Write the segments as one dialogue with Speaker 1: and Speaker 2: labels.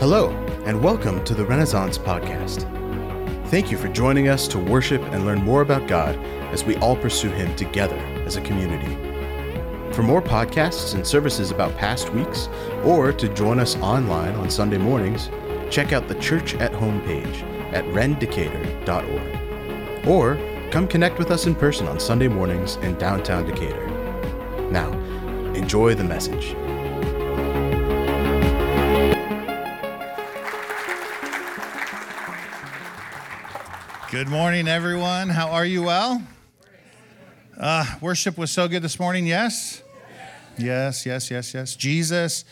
Speaker 1: Hello, and welcome to the Renaissance Podcast. Thank you for joining us to worship and learn more about God as we all pursue Him together as a community. For more podcasts and services about past weeks, or to join us online on Sunday mornings, check out the Church at Home page at rendecatur.org. Or come connect with us in person on Sunday mornings in downtown Decatur. Now, enjoy the message.
Speaker 2: Good morning, everyone. How are you? Well, uh, worship was so good this morning. Yes, yes, yes, yes, yes. Jesus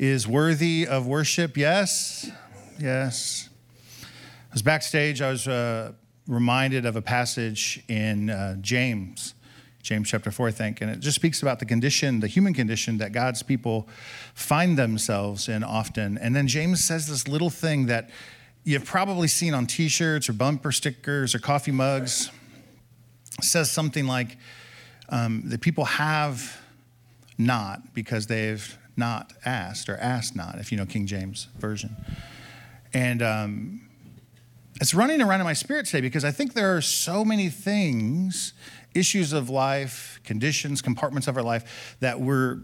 Speaker 2: is worthy of worship. Yes, yes. I was backstage. I was uh, reminded of a passage in uh, James, James chapter four, I think, and it just speaks about the condition, the human condition that God's people find themselves in often. And then James says this little thing that you've probably seen on t shirts or bumper stickers or coffee mugs. Says something like um, that people have not because they've not asked or asked not, if you know King James Version. And um, it's running around in my spirit today because I think there are so many things, issues of life, conditions, compartments of our life that we're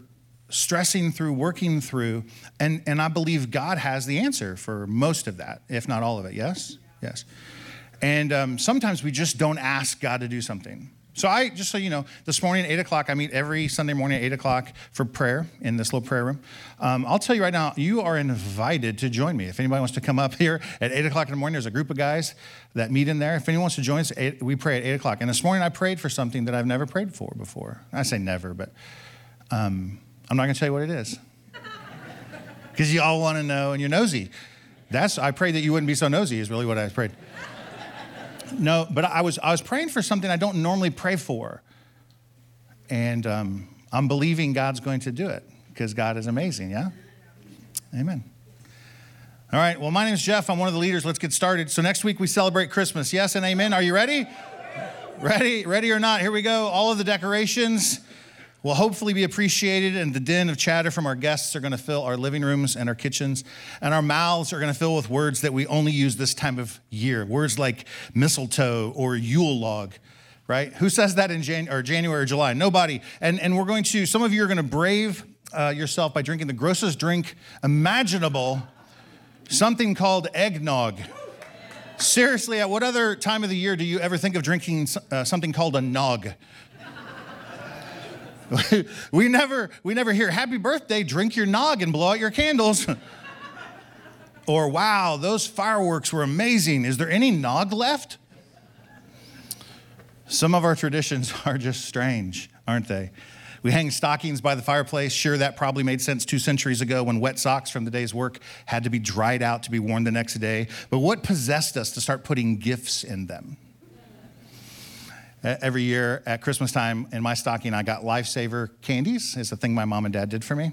Speaker 2: stressing through, working through, and, and I believe God has the answer for most of that, if not all of it. Yes? Yes. And um, sometimes we just don't ask God to do something. So I, just so you know, this morning at 8 o'clock, I meet every Sunday morning at 8 o'clock for prayer in this little prayer room. Um, I'll tell you right now, you are invited to join me. If anybody wants to come up here at 8 o'clock in the morning, there's a group of guys that meet in there. If anyone wants to join us, eight, we pray at 8 o'clock. And this morning I prayed for something that I've never prayed for before. I say never, but um, I'm not going to tell you what it is. Because you all want to know and you're nosy. That's I prayed that you wouldn't be so nosy is really what I prayed. No, but I was I was praying for something I don't normally pray for. And um, I'm believing God's going to do it because God is amazing, yeah? Amen. All right, well, my name is Jeff. I'm one of the leaders. Let's get started. So, next week we celebrate Christmas. Yes and amen. Are you ready? Ready? Ready or not? Here we go. All of the decorations will hopefully be appreciated, and the din of chatter from our guests are going to fill our living rooms and our kitchens, and our mouths are going to fill with words that we only use this time of year. Words like mistletoe or Yule log, right? Who says that in Jan- or January or July? Nobody. And, and we're going to, some of you are going to brave uh, yourself by drinking the grossest drink imaginable, something called eggnog. Seriously, at what other time of the year do you ever think of drinking uh, something called a nog? we never we never hear happy birthday drink your nog and blow out your candles. Or wow those fireworks were amazing. Is there any nog left? Some of our traditions are just strange aren't they? We hang stockings by the fireplace. Sure that probably made sense two centuries ago when wet socks from the day's work had to be dried out to be worn the next day. But what possessed us to start putting gifts in them every year at Christmas time in my stocking, I got Lifesaver candies. It's a thing my mom and dad did for me,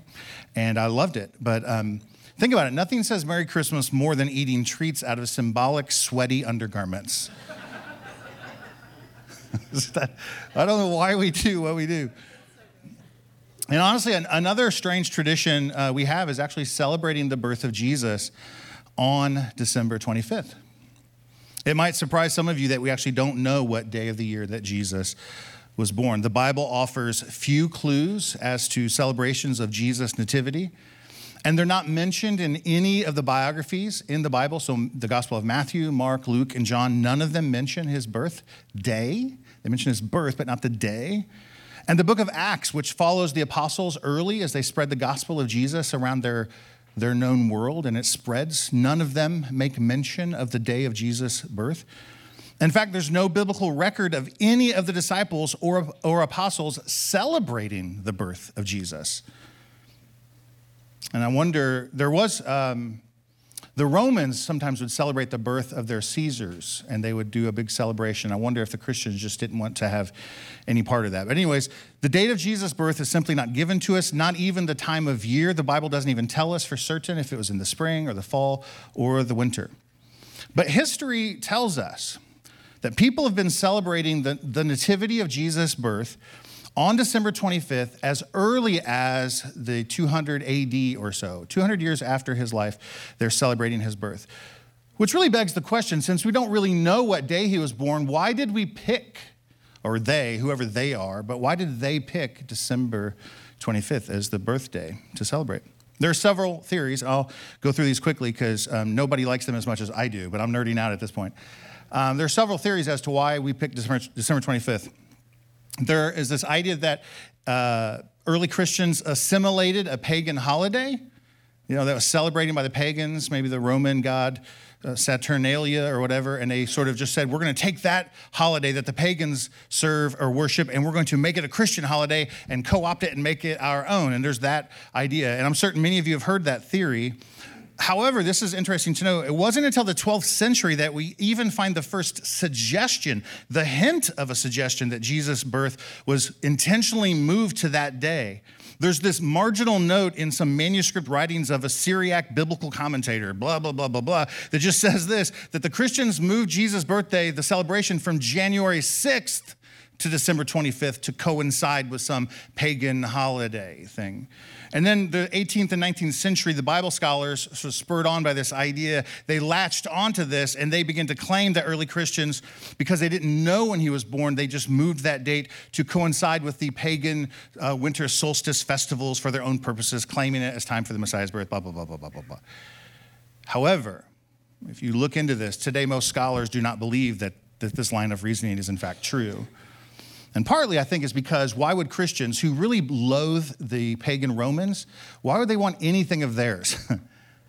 Speaker 2: and I loved it. But um, think about it nothing says Merry Christmas more than eating treats out of symbolic, sweaty undergarments. I don't know why we do what we do. And honestly, an, another strange tradition uh, we have is actually celebrating the birth of Jesus on December 25th. It might surprise some of you that we actually don't know what day of the year that Jesus was born. The Bible offers few clues as to celebrations of Jesus' nativity, and they're not mentioned in any of the biographies in the Bible. So, the Gospel of Matthew, Mark, Luke, and John, none of them mention his birth day. They mention his birth, but not the day. And the book of Acts, which follows the apostles early as they spread the gospel of Jesus around their their known world and it spreads. None of them make mention of the day of Jesus' birth. In fact, there's no biblical record of any of the disciples or, or apostles celebrating the birth of Jesus. And I wonder, there was um, the Romans sometimes would celebrate the birth of their Caesars, and they would do a big celebration. I wonder if the Christians just didn't want to have any part of that. But, anyways, the date of Jesus' birth is simply not given to us, not even the time of year. The Bible doesn't even tell us for certain if it was in the spring or the fall or the winter. But history tells us that people have been celebrating the, the nativity of Jesus' birth on December 25th, as early as the 200 AD or so, 200 years after his life, they're celebrating his birth. Which really begs the question since we don't really know what day he was born, why did we pick, or they, whoever they are, but why did they pick December 25th as the birthday to celebrate? There are several theories. I'll go through these quickly because um, nobody likes them as much as I do, but I'm nerding out at this point. Um, there are several theories as to why we picked December, December 25th there is this idea that uh, early Christians assimilated a pagan holiday, you know, that was celebrated by the pagans, maybe the Roman god uh, Saturnalia or whatever, and they sort of just said, we're going to take that holiday that the pagans serve or worship, and we're going to make it a Christian holiday and co opt it and make it our own. And there's that idea. And I'm certain many of you have heard that theory. However, this is interesting to know. It wasn't until the 12th century that we even find the first suggestion, the hint of a suggestion that Jesus' birth was intentionally moved to that day. There's this marginal note in some manuscript writings of a Syriac biblical commentator, blah, blah, blah, blah, blah, that just says this that the Christians moved Jesus' birthday, the celebration, from January 6th to December 25th to coincide with some pagan holiday thing. And then the 18th and 19th century, the Bible scholars, sort of spurred on by this idea, they latched onto this and they began to claim that early Christians, because they didn't know when he was born, they just moved that date to coincide with the pagan uh, winter solstice festivals for their own purposes, claiming it as time for the Messiah's birth, blah, blah, blah, blah, blah, blah, blah. However, if you look into this, today most scholars do not believe that, that this line of reasoning is in fact true. And partly, I think, is because why would Christians who really loathe the pagan Romans, why would they want anything of theirs?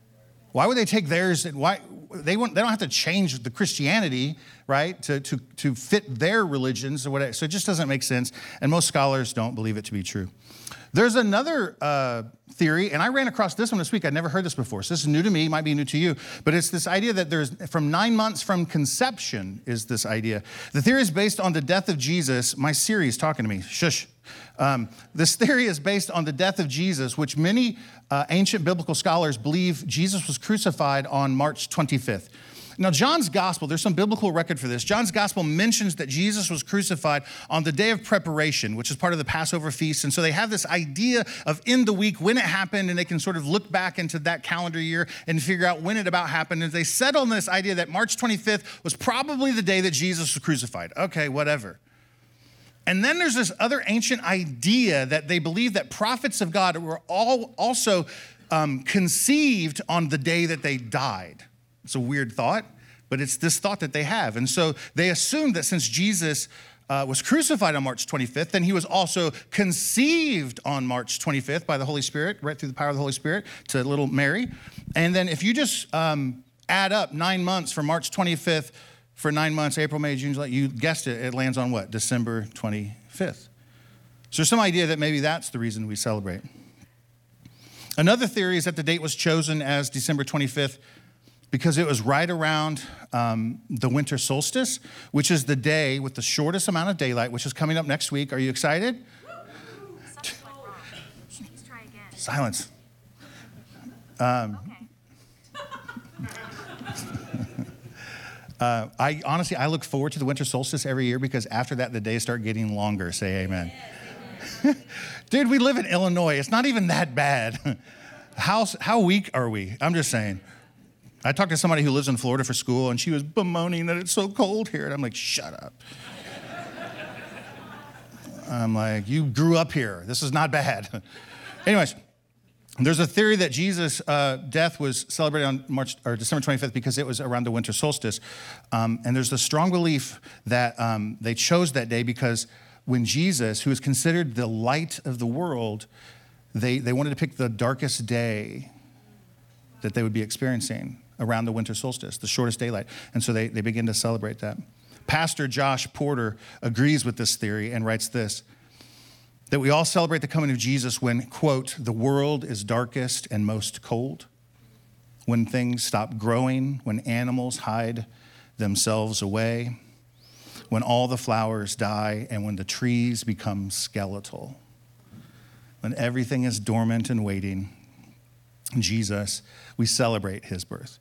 Speaker 2: why would they take theirs and why they, want, they don't have to change the Christianity, right, to, to, to fit their religions or whatever. So it just doesn't make sense. And most scholars don't believe it to be true. There's another uh, theory, and I ran across this one this week. I'd never heard this before. So this is new to me, might be new to you, but it's this idea that there's from nine months from conception is this idea. The theory is based on the death of Jesus. My Siri is talking to me. Shush. Um, this theory is based on the death of Jesus, which many uh, ancient biblical scholars believe Jesus was crucified on March 25th. Now, John's gospel, there's some biblical record for this. John's gospel mentions that Jesus was crucified on the day of preparation, which is part of the Passover feast. And so they have this idea of in the week when it happened, and they can sort of look back into that calendar year and figure out when it about happened. And they settle on this idea that March 25th was probably the day that Jesus was crucified. Okay, whatever. And then there's this other ancient idea that they believe that prophets of God were all also um, conceived on the day that they died. It's a weird thought, but it's this thought that they have. And so they assume that since Jesus uh, was crucified on March 25th, then he was also conceived on March 25th by the Holy Spirit, right through the power of the Holy Spirit to little Mary. And then if you just um, add up nine months from March 25th for nine months, April, May, June, July, you guessed it, it lands on what? December 25th. So there's some idea that maybe that's the reason we celebrate. Another theory is that the date was chosen as December 25th because it was right around um, the winter solstice, which is the day with the shortest amount of daylight, which is coming up next week. Are you excited? Silence. Um, uh, I honestly, I look forward to the winter solstice every year because after that, the days start getting longer. Say amen. Dude, we live in Illinois. It's not even that bad. how, how weak are we? I'm just saying. I talked to somebody who lives in Florida for school, and she was bemoaning that it's so cold here. And I'm like, shut up. I'm like, you grew up here. This is not bad. Anyways, there's a theory that Jesus' uh, death was celebrated on March or December 25th because it was around the winter solstice. Um, and there's a strong belief that um, they chose that day because when Jesus, who is considered the light of the world, they, they wanted to pick the darkest day that they would be experiencing around the winter solstice, the shortest daylight. And so they, they begin to celebrate that. Pastor Josh Porter agrees with this theory and writes this that we all celebrate the coming of Jesus when, quote, the world is darkest and most cold, when things stop growing, when animals hide themselves away, when all the flowers die, and when the trees become skeletal, when everything is dormant and waiting. Jesus, we celebrate his birth.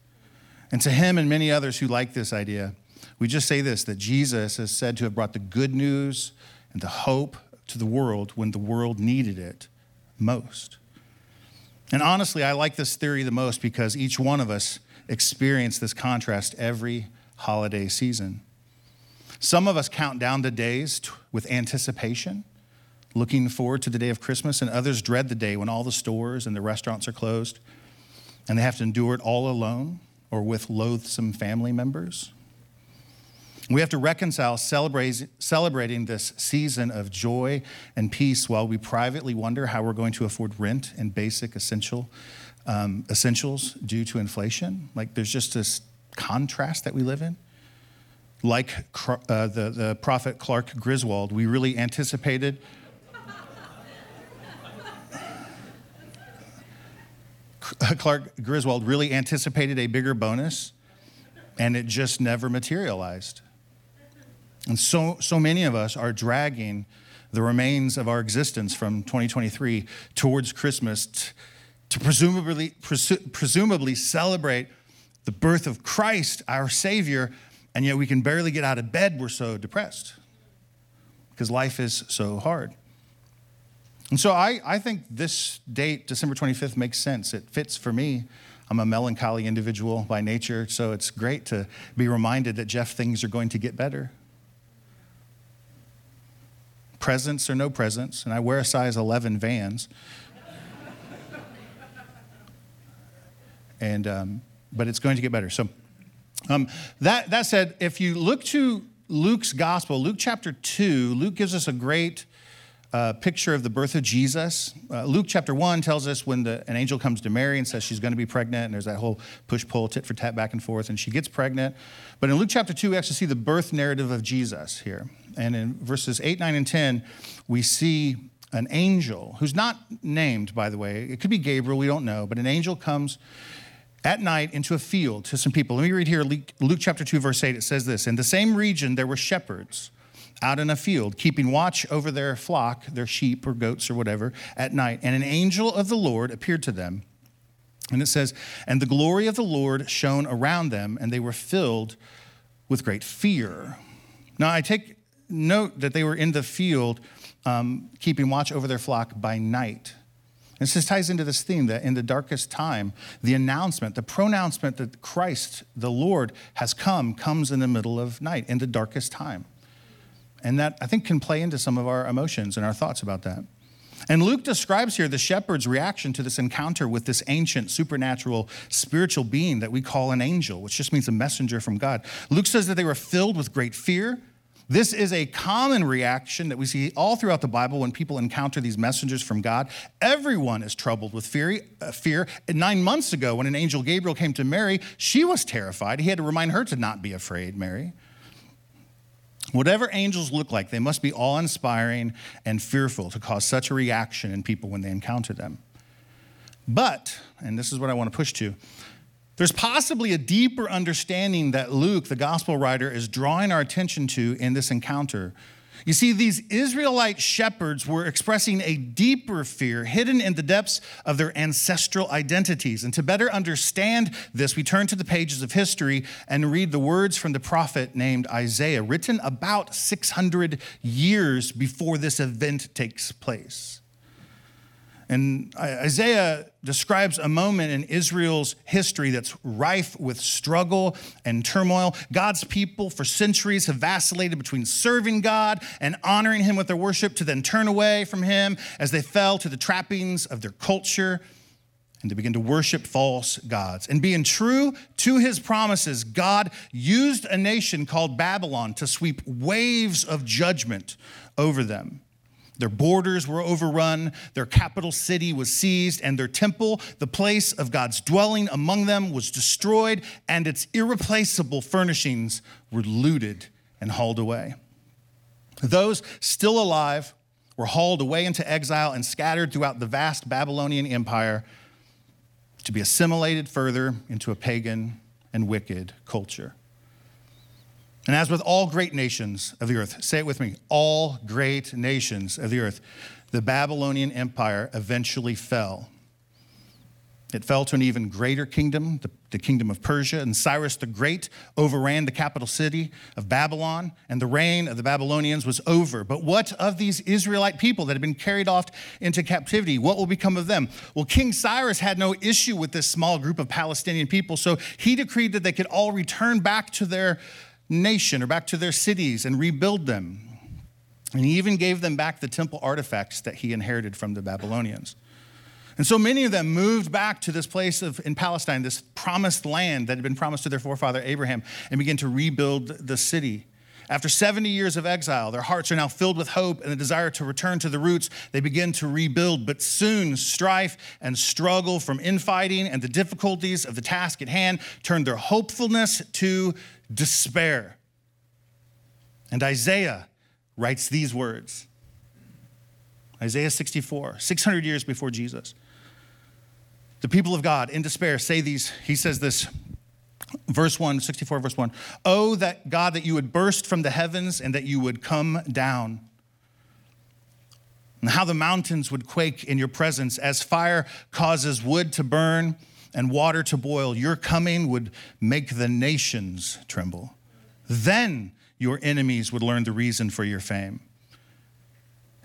Speaker 2: And to him and many others who like this idea, we just say this that Jesus is said to have brought the good news and the hope to the world when the world needed it most. And honestly, I like this theory the most because each one of us experience this contrast every holiday season. Some of us count down the days with anticipation, looking forward to the day of Christmas, and others dread the day when all the stores and the restaurants are closed and they have to endure it all alone or with loathsome family members. We have to reconcile celebrating this season of joy and peace while we privately wonder how we're going to afford rent and basic essential um, essentials due to inflation. Like there's just this contrast that we live in. Like uh, the, the prophet Clark Griswold, we really anticipated. Clark Griswold really anticipated a bigger bonus, and it just never materialized. And so, so many of us are dragging the remains of our existence from 2023 towards Christmas t- to presumably, presu- presumably celebrate the birth of Christ, our Savior, and yet we can barely get out of bed. We're so depressed because life is so hard. And so I, I think this date, December 25th, makes sense. It fits for me. I'm a melancholy individual by nature, so it's great to be reminded that Jeff, things are going to get better presents or no presents, and I wear a size 11 vans. and, um, but it's going to get better. So, um, that, that said, if you look to Luke's gospel, Luke chapter 2, Luke gives us a great uh, picture of the birth of Jesus. Uh, Luke chapter 1 tells us when the, an angel comes to Mary and says she's going to be pregnant, and there's that whole push pull, tit for tat, back and forth, and she gets pregnant. But in Luke chapter 2, we actually see the birth narrative of Jesus here. And in verses 8, 9, and 10, we see an angel who's not named, by the way. It could be Gabriel, we don't know, but an angel comes at night into a field to some people. Let me read here Luke chapter 2, verse 8. It says this In the same region, there were shepherds out in a field, keeping watch over their flock, their sheep or goats or whatever, at night. And an angel of the Lord appeared to them. And it says, And the glory of the Lord shone around them, and they were filled with great fear. Now, I take note that they were in the field um, keeping watch over their flock by night. And this ties into this theme that in the darkest time, the announcement, the pronouncement that Christ, the Lord, has come, comes in the middle of night, in the darkest time. And that, I think, can play into some of our emotions and our thoughts about that. And Luke describes here the shepherd's reaction to this encounter with this ancient, supernatural, spiritual being that we call an angel, which just means a messenger from God. Luke says that they were filled with great fear. This is a common reaction that we see all throughout the Bible when people encounter these messengers from God. Everyone is troubled with fear. Uh, fear. Nine months ago, when an angel Gabriel came to Mary, she was terrified. He had to remind her to not be afraid, Mary. Whatever angels look like, they must be awe inspiring and fearful to cause such a reaction in people when they encounter them. But, and this is what I want to push to, there's possibly a deeper understanding that Luke, the gospel writer, is drawing our attention to in this encounter you see, these Israelite shepherds were expressing a deeper fear hidden in the depths of their ancestral identities. And to better understand this, we turn to the pages of history and read the words from the prophet named Isaiah, written about 600 years before this event takes place. And Isaiah describes a moment in Israel's history that's rife with struggle and turmoil. God's people for centuries have vacillated between serving God and honoring Him with their worship to then turn away from Him as they fell to the trappings of their culture and to begin to worship false gods. And being true to His promises, God used a nation called Babylon to sweep waves of judgment over them. Their borders were overrun, their capital city was seized, and their temple, the place of God's dwelling among them, was destroyed, and its irreplaceable furnishings were looted and hauled away. Those still alive were hauled away into exile and scattered throughout the vast Babylonian empire to be assimilated further into a pagan and wicked culture. And as with all great nations of the earth, say it with me all great nations of the earth, the Babylonian Empire eventually fell. It fell to an even greater kingdom, the, the, kingdom of Persia, and Cyrus the Great overran the capital city of Babylon, and the reign of the Babylonians was over. But what of these Israelite people that had been carried off into captivity? What will become of them? Well, King Cyrus had no issue with this small group of Palestinian people, so he decreed that they could all return back to their nation or back to their cities and rebuild them. And he even gave them back the temple artifacts that he inherited from the Babylonians. And so many of them moved back to this place of, in Palestine, this promised land that had been promised to their forefather Abraham, and began to rebuild the city. After 70 years of exile, their hearts are now filled with hope and a desire to return to the roots. They begin to rebuild, but soon strife and struggle from infighting and the difficulties of the task at hand turned their hopefulness to despair. And Isaiah writes these words Isaiah 64, 600 years before Jesus. The people of God in despair say these, he says this, verse 1, 64, verse 1. Oh, that God, that you would burst from the heavens and that you would come down. And how the mountains would quake in your presence as fire causes wood to burn and water to boil. Your coming would make the nations tremble. Then your enemies would learn the reason for your fame.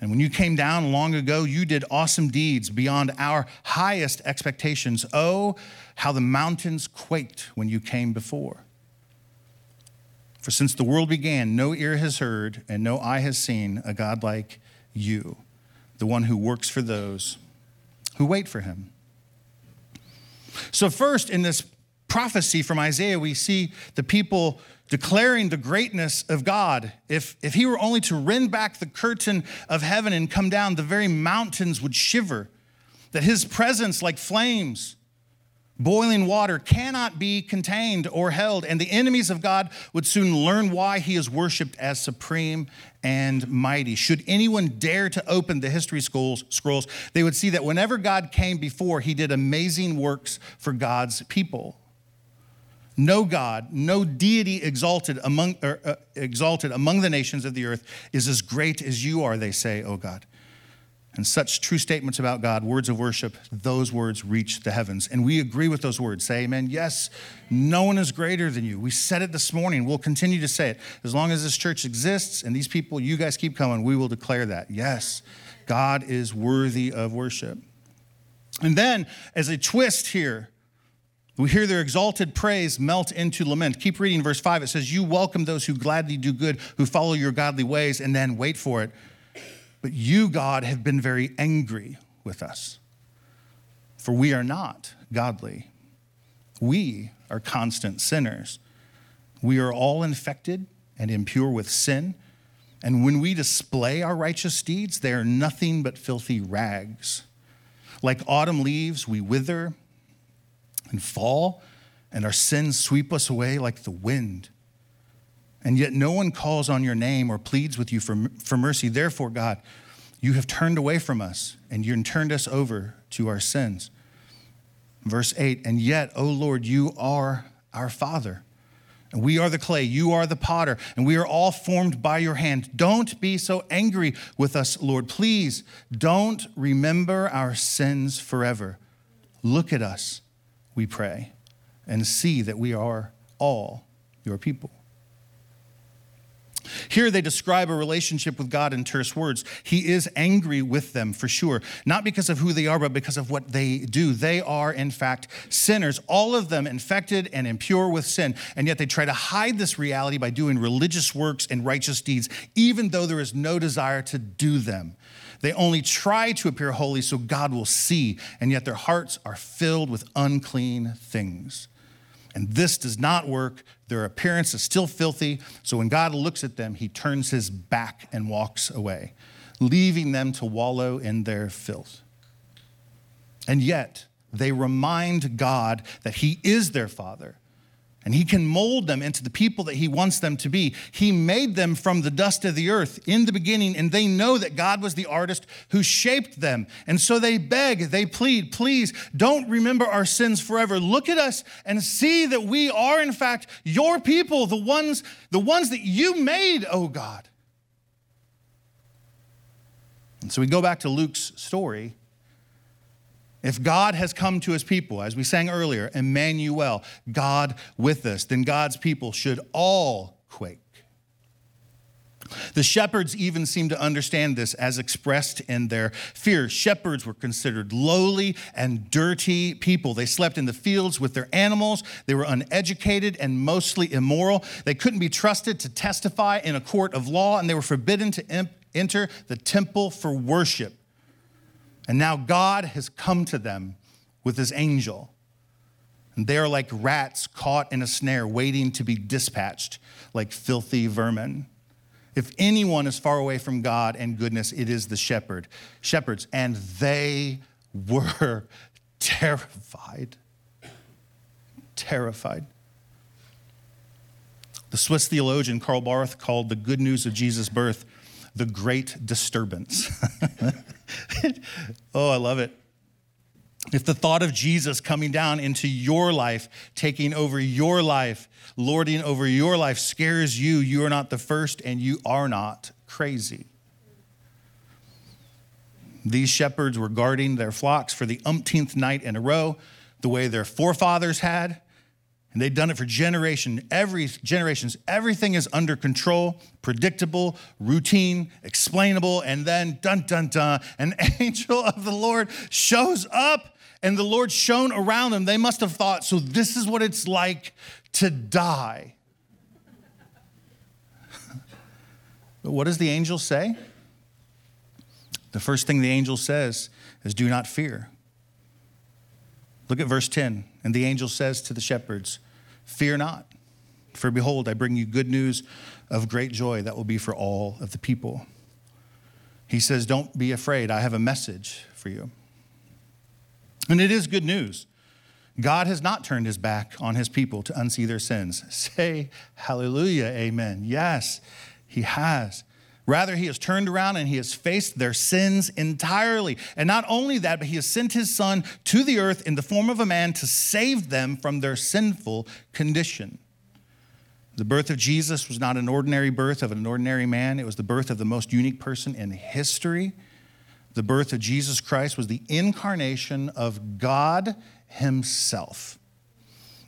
Speaker 2: And when you came down long ago, you did awesome deeds beyond our highest expectations. Oh, how the mountains quaked when you came before. For since the world began, no ear has heard and no eye has seen a God like you, the one who works for those who wait for him. So, first, in this prophecy from Isaiah, we see the people declaring the greatness of God. If, if he were only to rend back the curtain of heaven and come down, the very mountains would shiver. That his presence, like flames, boiling water, cannot be contained or held. And the enemies of God would soon learn why he is worshiped as supreme and mighty. Should anyone dare to open the history scrolls, scrolls they would see that whenever God came before, he did amazing works for God's people. No God, no deity exalted among, er, uh, exalted among the nations of the earth is as great as you are, they say, O God. And such true statements about God, words of worship, those words reach the heavens. And we agree with those words. Say amen. Yes, no one is greater than you. We said it this morning. We'll continue to say it. As long as this church exists and these people, you guys keep coming, we will declare that. Yes, God is worthy of worship. And then, as a twist here, we hear their exalted praise melt into lament. Keep reading verse 5. It says, You welcome those who gladly do good, who follow your godly ways, and then wait for it. But you, God, have been very angry with us, for we are not godly. We are constant sinners. We are all infected and impure with sin. And when we display our righteous deeds, they are nothing but filthy rags. Like autumn leaves, we wither and fall, and our sins sweep us away like the wind. And yet no one calls on your name or pleads with you for, for mercy. Therefore, God, you have turned away from us and you turned us over to our sins. Verse 8, and yet, O Lord, you are our Father. And we are the clay, you are the potter, and we are all formed by your hand. Don't be so angry with us, Lord. Please don't remember our sins forever. Look at us we pray, and see that we are all your people. Here they describe a relationship with God in terse words. He is angry with them for sure, not because of who they are, but because of what they do. They are, in fact, sinners, all of them infected and impure with sin. And yet they try to hide this reality by doing religious works and righteous deeds, even though there is no desire to do them. They only try to appear holy so God will see, and yet their hearts are filled with unclean things. And this does not work. Their appearance is still filthy. So when God looks at them, he turns his back and walks away, leaving them to wallow in their filth. And yet, they remind God that he is their father and he can mold them into the people that he wants them to be. He made them from the dust of the earth in the beginning, and they know that God was the artist who shaped them. And so they beg, they plead, please don't remember our sins forever. Look at us and see that we are, in fact, your people, the ones, the ones that you made, oh God. And so we go back to Luke's story If God has come to his people, as we sang earlier, Emmanuel, God with us, then God's people should all quake. The shepherds even seem to understand this as expressed in their fear. Shepherds were considered lowly and dirty people. They slept in the fields with their animals. They were uneducated and mostly immoral. They couldn't be trusted to testify in a court of law, and they were forbidden to enter the temple for worship. And now God has come to them with his angel. And they are like rats caught in a snare, waiting to be dispatched like filthy vermin. If anyone is far away from God and goodness, it is the shepherd, shepherds, and they were terrified. Terrified. The Swiss theologian Karl Barth called the good news of Jesus' birth the great disturbance. oh, I love it. If the thought of Jesus coming down into your life, taking over your life, lording over your life scares you, you are not the first and you are not crazy. These shepherds were guarding their flocks for the umpteenth night in a row, the way their forefathers had. And they've done it for generation, every generations. Everything is under control, predictable, routine, explainable, and then dun dun dun, an angel of the Lord shows up, and the Lord shone around them. They must have thought, so this is what it's like to die. but what does the angel say? The first thing the angel says is, Do not fear. Look at verse 10. And the angel says to the shepherds, Fear not, for behold, I bring you good news of great joy that will be for all of the people. He says, Don't be afraid. I have a message for you. And it is good news. God has not turned his back on his people to unsee their sins. Say hallelujah, amen. Yes, he has. Rather, he has turned around and he has faced their sins entirely. And not only that, but he has sent his son to the earth in the form of a man to save them from their sinful condition. The birth of Jesus was not an ordinary birth of an ordinary man, it was the birth of the most unique person in history. The birth of Jesus Christ was the incarnation of God Himself.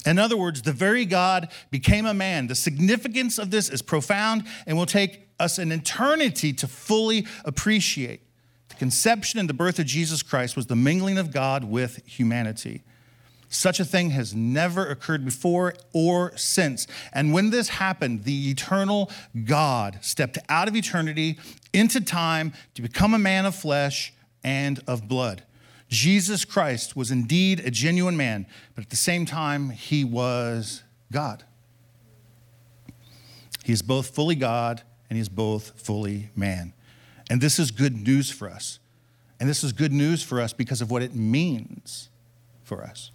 Speaker 2: In other words, the very God became a man. The significance of this is profound and will take us an eternity to fully appreciate. The conception and the birth of Jesus Christ was the mingling of God with humanity. Such a thing has never occurred before or since. And when this happened, the eternal God stepped out of eternity into time to become a man of flesh and of blood. Jesus Christ was indeed a genuine man, but at the same time, he was God. He is both fully God and he is both fully man. And this is good news for us. And this is good news for us because of what it means for us.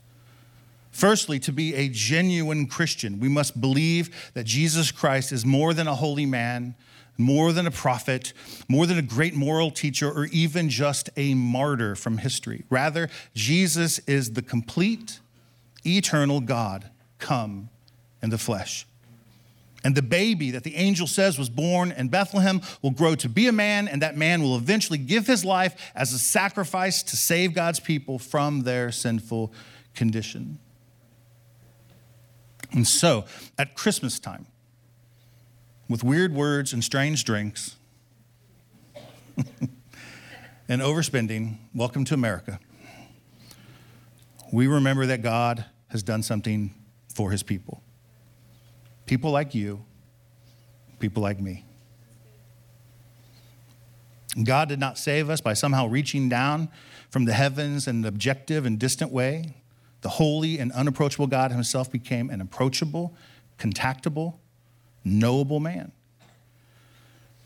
Speaker 2: Firstly, to be a genuine Christian, we must believe that Jesus Christ is more than a holy man, more than a prophet, more than a great moral teacher, or even just a martyr from history. Rather, Jesus is the complete, eternal God come in the flesh. And the baby that the angel says was born in Bethlehem will grow to be a man, and that man will eventually give his life as a sacrifice to save God's people from their sinful condition. And so, at Christmas time, with weird words and strange drinks and overspending, welcome to America. We remember that God has done something for his people. People like you, people like me. God did not save us by somehow reaching down from the heavens in an objective and distant way. The holy and unapproachable God himself became an approachable, contactable, knowable man.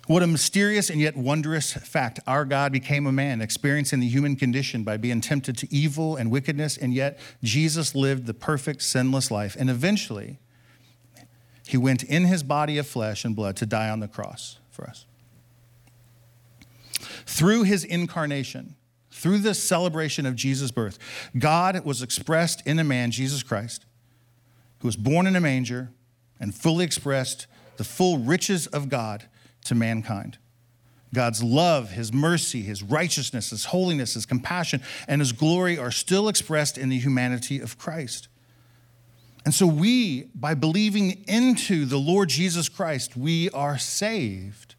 Speaker 2: What a mysterious and yet wondrous fact. Our God became a man, experiencing the human condition by being tempted to evil and wickedness, and yet Jesus lived the perfect, sinless life. And eventually, he went in his body of flesh and blood to die on the cross for us. Through his incarnation, through the celebration of Jesus' birth, God was expressed in a man, Jesus Christ, who was born in a manger and fully expressed the full riches of God to mankind. God's love, His mercy, His righteousness, His holiness, His compassion, and His glory are still expressed in the humanity of Christ. And so, we, by believing into the Lord Jesus Christ, we are saved.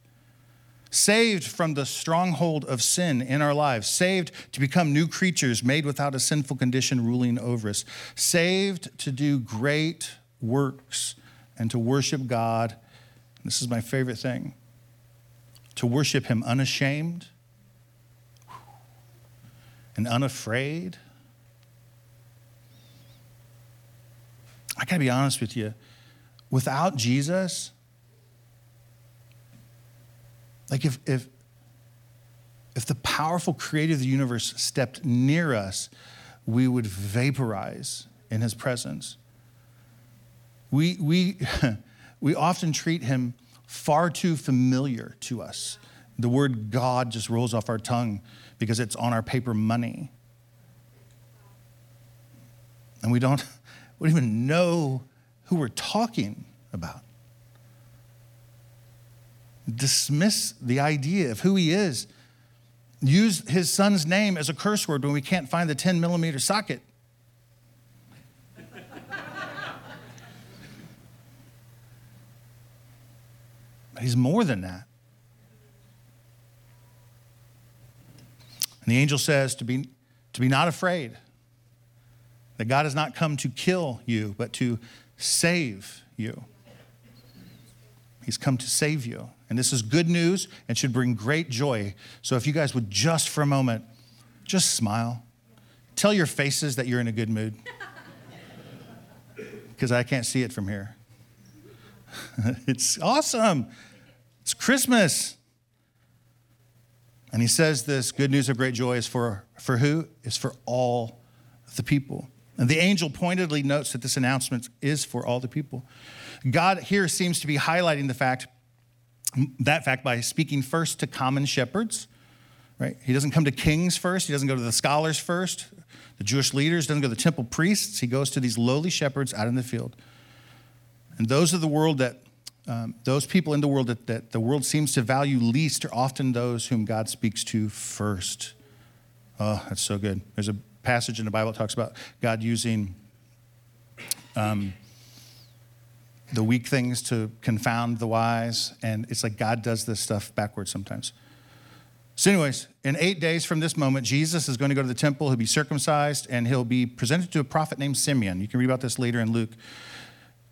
Speaker 2: Saved from the stronghold of sin in our lives, saved to become new creatures made without a sinful condition ruling over us, saved to do great works and to worship God. This is my favorite thing to worship Him unashamed and unafraid. I gotta be honest with you. Without Jesus, like if, if, if the powerful creator of the universe stepped near us, we would vaporize in his presence. We, we, we often treat him far too familiar to us. The word God just rolls off our tongue because it's on our paper money. And we don't, don't even know who we're talking about. Dismiss the idea of who he is. Use his son's name as a curse word when we can't find the 10 millimeter socket. He's more than that. And the angel says to be, to be not afraid, that God has not come to kill you, but to save you. He's come to save you. And this is good news and should bring great joy. So if you guys would just for a moment, just smile. Tell your faces that you're in a good mood. Because I can't see it from here. it's awesome. It's Christmas. And he says this good news of great joy is for, for who? Is for all the people. And the angel pointedly notes that this announcement is for all the people. God here seems to be highlighting the fact, that fact by speaking first to common shepherds, right? He doesn't come to kings first, he doesn't go to the scholars first, the Jewish leaders, doesn't go to the temple priests, he goes to these lowly shepherds out in the field. And those of the world that um, those people in the world that, that the world seems to value least are often those whom God speaks to first. Oh, that's so good. There's a passage in the Bible that talks about God using um, the weak things to confound the wise. And it's like God does this stuff backwards sometimes. So, anyways, in eight days from this moment, Jesus is going to go to the temple. He'll be circumcised and he'll be presented to a prophet named Simeon. You can read about this later in Luke.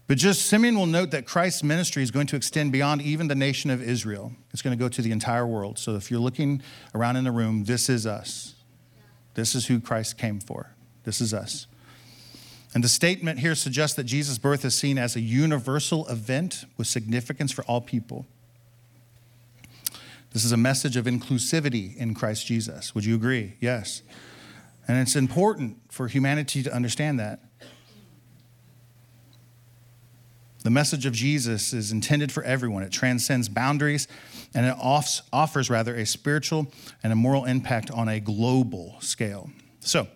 Speaker 2: But just Simeon will note that Christ's ministry is going to extend beyond even the nation of Israel. It's going to go to the entire world. So if you're looking around in the room, this is us. This is who Christ came for. This is us. And the statement here suggests that Jesus' birth is seen as a universal event with significance for all people. This is a message of inclusivity in Christ Jesus. Would you agree? Yes. And it's important for humanity to understand that. The message of Jesus is intended for everyone. It transcends boundaries and it offers, rather, a spiritual and a moral impact on a global scale. So,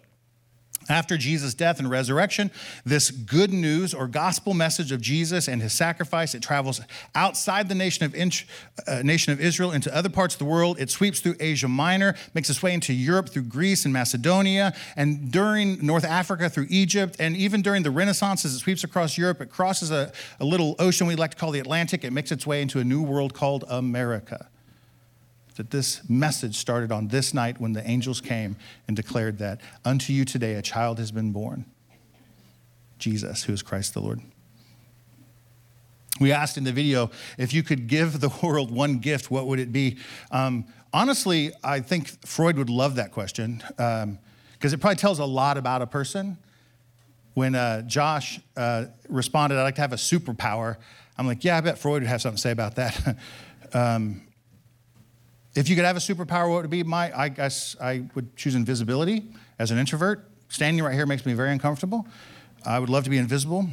Speaker 2: after Jesus' death and resurrection, this good news or gospel message of Jesus and his sacrifice, it travels outside the nation of, uh, nation of Israel into other parts of the world. It sweeps through Asia Minor, makes its way into Europe through Greece and Macedonia, and during North Africa through Egypt, and even during the Renaissance, as it sweeps across Europe, it crosses a, a little ocean we like to call the Atlantic. It makes its way into a new world called America that this message started on this night when the angels came and declared that unto you today a child has been born Jesus, who is Christ the Lord. We asked in the video if you could give the world one gift, what would it be? Um, honestly, I think Freud would love that question because um, it probably tells a lot about a person. When uh, Josh uh, responded, I'd like to have a superpower, I'm like, yeah, I bet Freud would have something to say about that. um, if you could have a superpower, what would it be? My, I guess I would choose invisibility as an introvert. Standing right here makes me very uncomfortable. I would love to be invisible,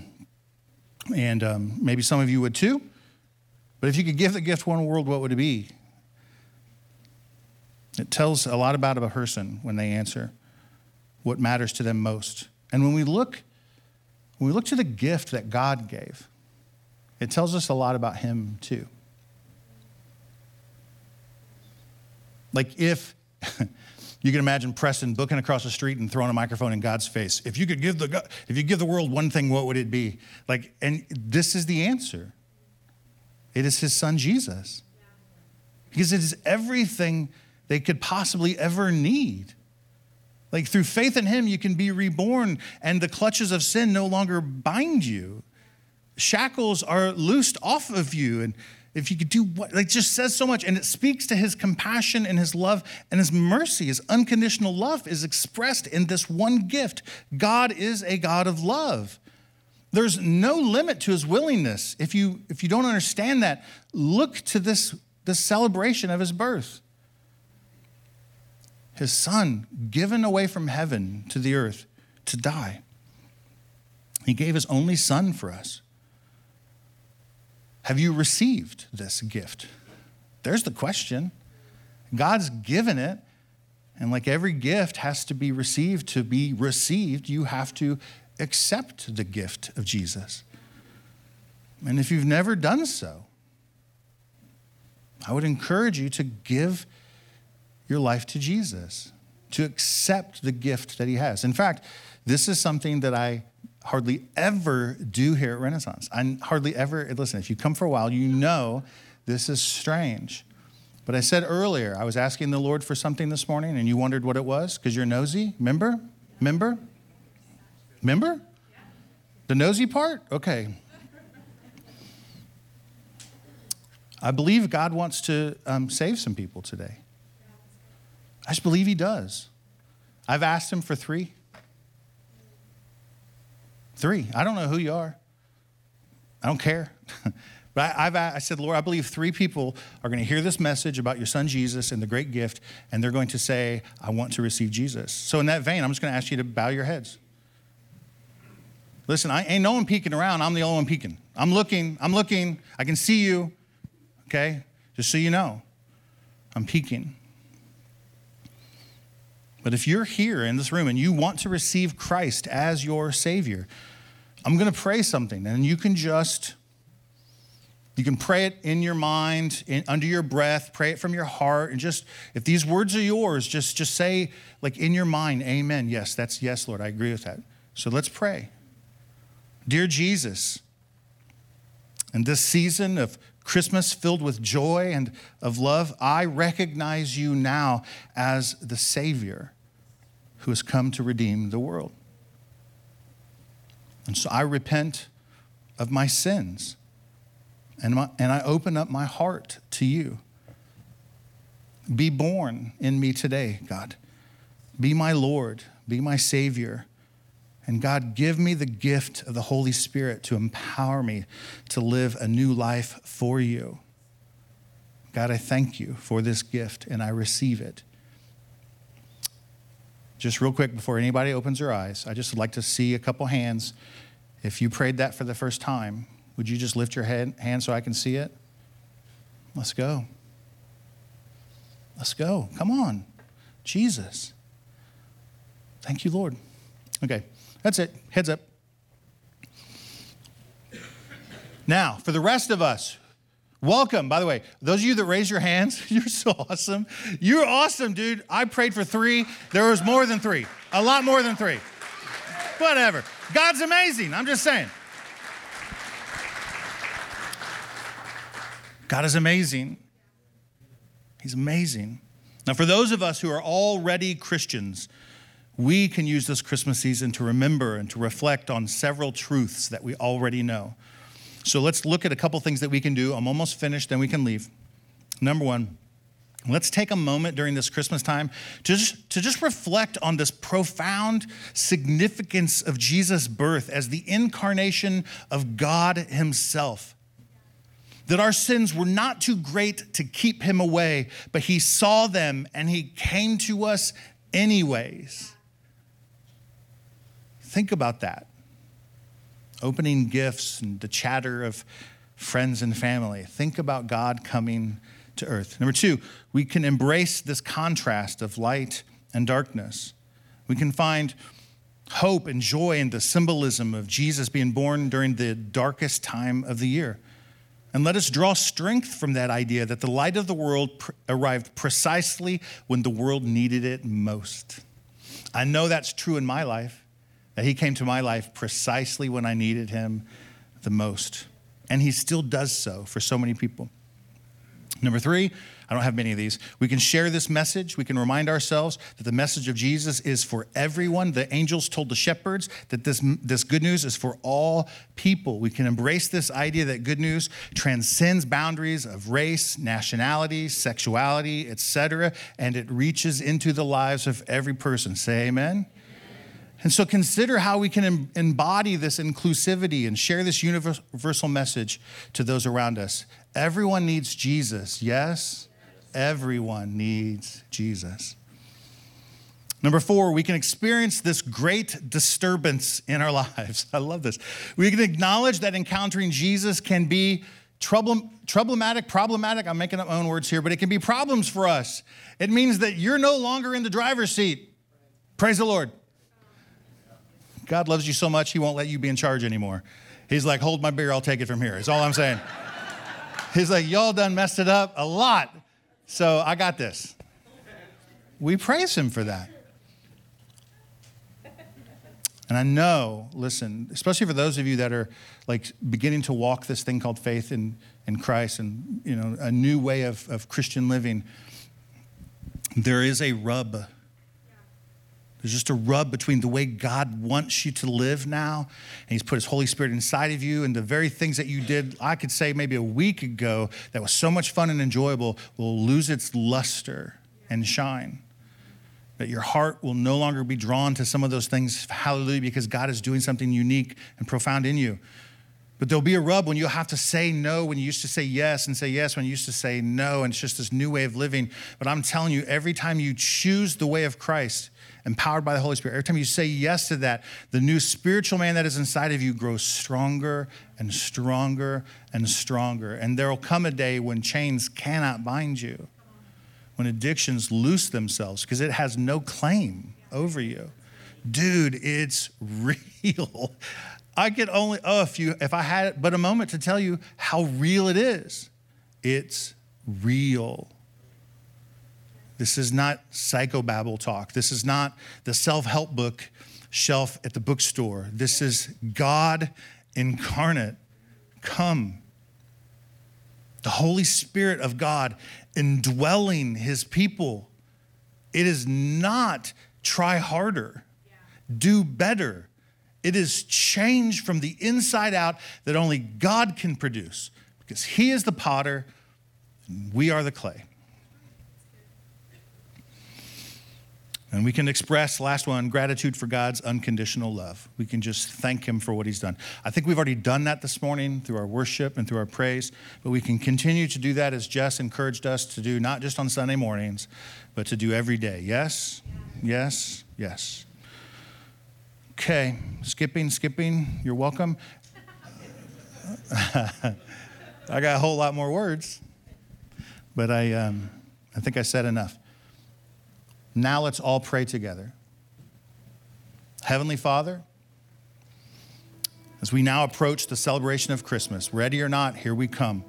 Speaker 2: and um, maybe some of you would too. But if you could give the gift one world, what would it be? It tells a lot about a person when they answer what matters to them most. And when we look, when we look to the gift that God gave, it tells us a lot about Him too. Like if you can imagine Preston booking across the street and throwing a microphone in God's face. If you could give the if you give the world one thing, what would it be? Like, and this is the answer. It is his son Jesus. Because it is everything they could possibly ever need. Like through faith in him, you can be reborn, and the clutches of sin no longer bind you. Shackles are loosed off of you, and if you could do what, like, just says so much. And it speaks to his compassion and his love and his mercy. His unconditional love is expressed in this one gift. God is a God of love. There's no limit to his willingness. If you, if you don't understand that, look to this, this celebration of his birth. His son given away from heaven to the earth to die. He gave his only son for us. Have you received this gift? There's the question. God's given it. And like every gift has to be received, to be received, you have to accept the gift of Jesus. And if you've never done so, I would encourage you to give your life to Jesus, to accept the gift that He has. In fact, this is something that I hardly ever do here at Renaissance. I hardly ever, listen, if you come for a while, you know this is strange. But I said earlier, I was asking the Lord for something this morning, and you wondered what it was because you're nosy. Remember? Remember? Remember? The nosy part? Okay. I believe God wants to um, save some people today. I just believe He does. I've asked Him for three. Three. I don't know who you are. I don't care. but I, have I said, Lord, I believe three people are going to hear this message about your son Jesus and the great gift, and they're going to say, I want to receive Jesus. So, in that vein, I'm just going to ask you to bow your heads. Listen, I ain't no one peeking around. I'm the only one peeking. I'm looking. I'm looking. I can see you. Okay? Just so you know, I'm peeking. But if you're here in this room and you want to receive Christ as your Savior, I'm going to pray something, and you can just you can pray it in your mind, in, under your breath, pray it from your heart, and just if these words are yours, just just say like in your mind, Amen. Yes, that's yes, Lord. I agree with that. So let's pray. Dear Jesus, in this season of Christmas filled with joy and of love, I recognize you now as the Savior who has come to redeem the world. And so I repent of my sins and, my, and I open up my heart to you. Be born in me today, God. Be my Lord, be my Savior. And God, give me the gift of the Holy Spirit to empower me to live a new life for you. God, I thank you for this gift and I receive it. Just real quick before anybody opens their eyes, I just would like to see a couple hands. If you prayed that for the first time, would you just lift your head, hand so I can see it? Let's go. Let's go. Come on. Jesus. Thank you, Lord. Okay, that's it. Heads up. Now, for the rest of us Welcome, by the way. Those of you that raise your hands, you're so awesome. You're awesome, dude. I prayed for three. There was more than three, a lot more than three. Whatever. God's amazing. I'm just saying. God is amazing. He's amazing. Now, for those of us who are already Christians, we can use this Christmas season to remember and to reflect on several truths that we already know. So let's look at a couple things that we can do. I'm almost finished, then we can leave. Number one, let's take a moment during this Christmas time to just, to just reflect on this profound significance of Jesus' birth as the incarnation of God Himself. That our sins were not too great to keep Him away, but He saw them and He came to us anyways. Think about that opening gifts and the chatter of friends and family. Think about God coming to earth. Number two, we can embrace this contrast of light and darkness. We can find hope and joy in the symbolism of Jesus being born during the darkest time of the year. And let us draw strength from that idea that the light of the world pr- arrived precisely when the world needed it most. I know that's true in my life, that He came to my life precisely when I needed Him the most. And He still does so for so many people. Number three, I don't have many of these. We can share this message. We can remind ourselves that the message of Jesus is for everyone. The angels told the shepherds that this, this good news is for all people. We can embrace this idea that good news transcends boundaries of race, nationality, sexuality, etc., and it reaches into the lives of every person. Say amen. And so consider how we can embody this inclusivity and share this universal message to those around us. Everyone needs Jesus, yes? Everyone needs Jesus. Number four, we can experience this great disturbance in our lives. I love this. We can acknowledge that encountering Jesus can be trouble, problematic, problematic. I'm making up my own words here, but it can be problems for us. It means that you're no longer in the driver's seat. Praise the Lord. God loves you so much, He won't let you be in charge anymore. He's like, hold my beer, I'll take it from here. Is all I'm saying. He's like, y'all done messed it up a lot. So I got this. We praise him for that. And I know, listen, especially for those of you that are like beginning to walk this thing called faith in, in Christ and, you know, a new way of, of Christian living, there is a rub. There's just a rub between the way God wants you to live now, and He's put His Holy Spirit inside of you, and the very things that you did, I could say maybe a week ago, that was so much fun and enjoyable, will lose its luster and shine. That your heart will no longer be drawn to some of those things, hallelujah, because God is doing something unique and profound in you. But there'll be a rub when you'll have to say no when you used to say yes and say yes when you used to say no. And it's just this new way of living. But I'm telling you, every time you choose the way of Christ, empowered by the Holy Spirit, every time you say yes to that, the new spiritual man that is inside of you grows stronger and stronger and stronger. And there will come a day when chains cannot bind you, when addictions loose themselves because it has no claim over you. Dude, it's real. I could only, oh, if you, if I had but a moment to tell you how real it is. It's real. This is not psychobabble talk. This is not the self help book shelf at the bookstore. This is God incarnate. Come. The Holy Spirit of God indwelling his people. It is not try harder, do better. It is change from the inside out that only God can produce because He is the potter and we are the clay. And we can express, last one, gratitude for God's unconditional love. We can just thank Him for what He's done. I think we've already done that this morning through our worship and through our praise, but we can continue to do that as Jess encouraged us to do, not just on Sunday mornings, but to do every day. Yes? Yes? Yes. Okay, skipping, skipping, you're welcome. I got a whole lot more words, but I, um, I think I said enough. Now let's all pray together. Heavenly Father, as we now approach the celebration of Christmas, ready or not, here we come.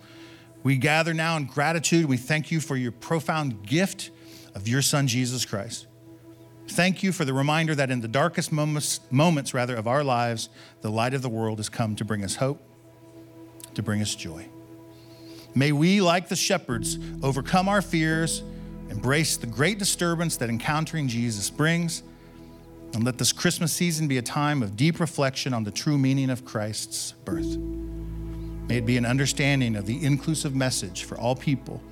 Speaker 2: We gather now in gratitude. We thank you for your profound gift of your Son, Jesus Christ. Thank you for the reminder that in the darkest moments, moments rather, of our lives, the light of the world has come to bring us hope, to bring us joy. May we, like the shepherds, overcome our fears, embrace the great disturbance that encountering Jesus brings, and let this Christmas season be a time of deep reflection on the true meaning of Christ's birth. May it be an understanding of the inclusive message for all people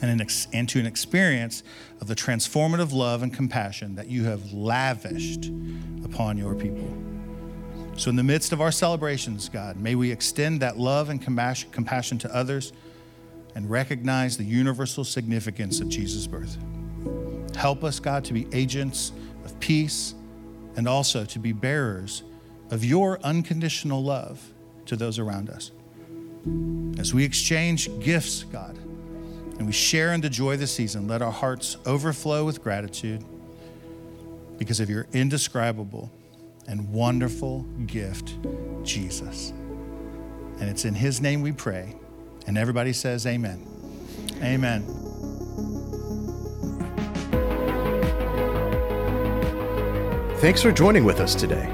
Speaker 2: and, an ex- and to an experience of the transformative love and compassion that you have lavished upon your people. So, in the midst of our celebrations, God, may we extend that love and compassion to others and recognize the universal significance of Jesus' birth. Help us, God, to be agents of peace and also to be bearers of your unconditional love to those around us. As we exchange gifts, God, and we share in the joy of the season, let our hearts overflow with gratitude because of your indescribable and wonderful gift, Jesus. And it's in His name we pray. And everybody says, Amen. Amen.
Speaker 1: Thanks for joining with us today.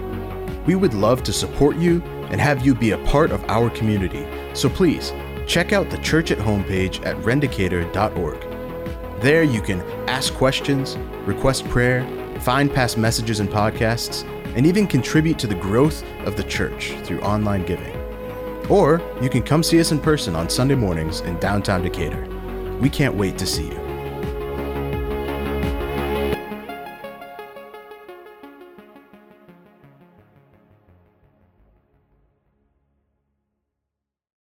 Speaker 1: We would love to support you and have you be a part of our community. So please check out the church at homepage at rendecatur.org. There you can ask questions, request prayer, find past messages and podcasts, and even contribute to the growth of the church through online giving. Or you can come see us in person on Sunday mornings in downtown Decatur. We can't wait to see you.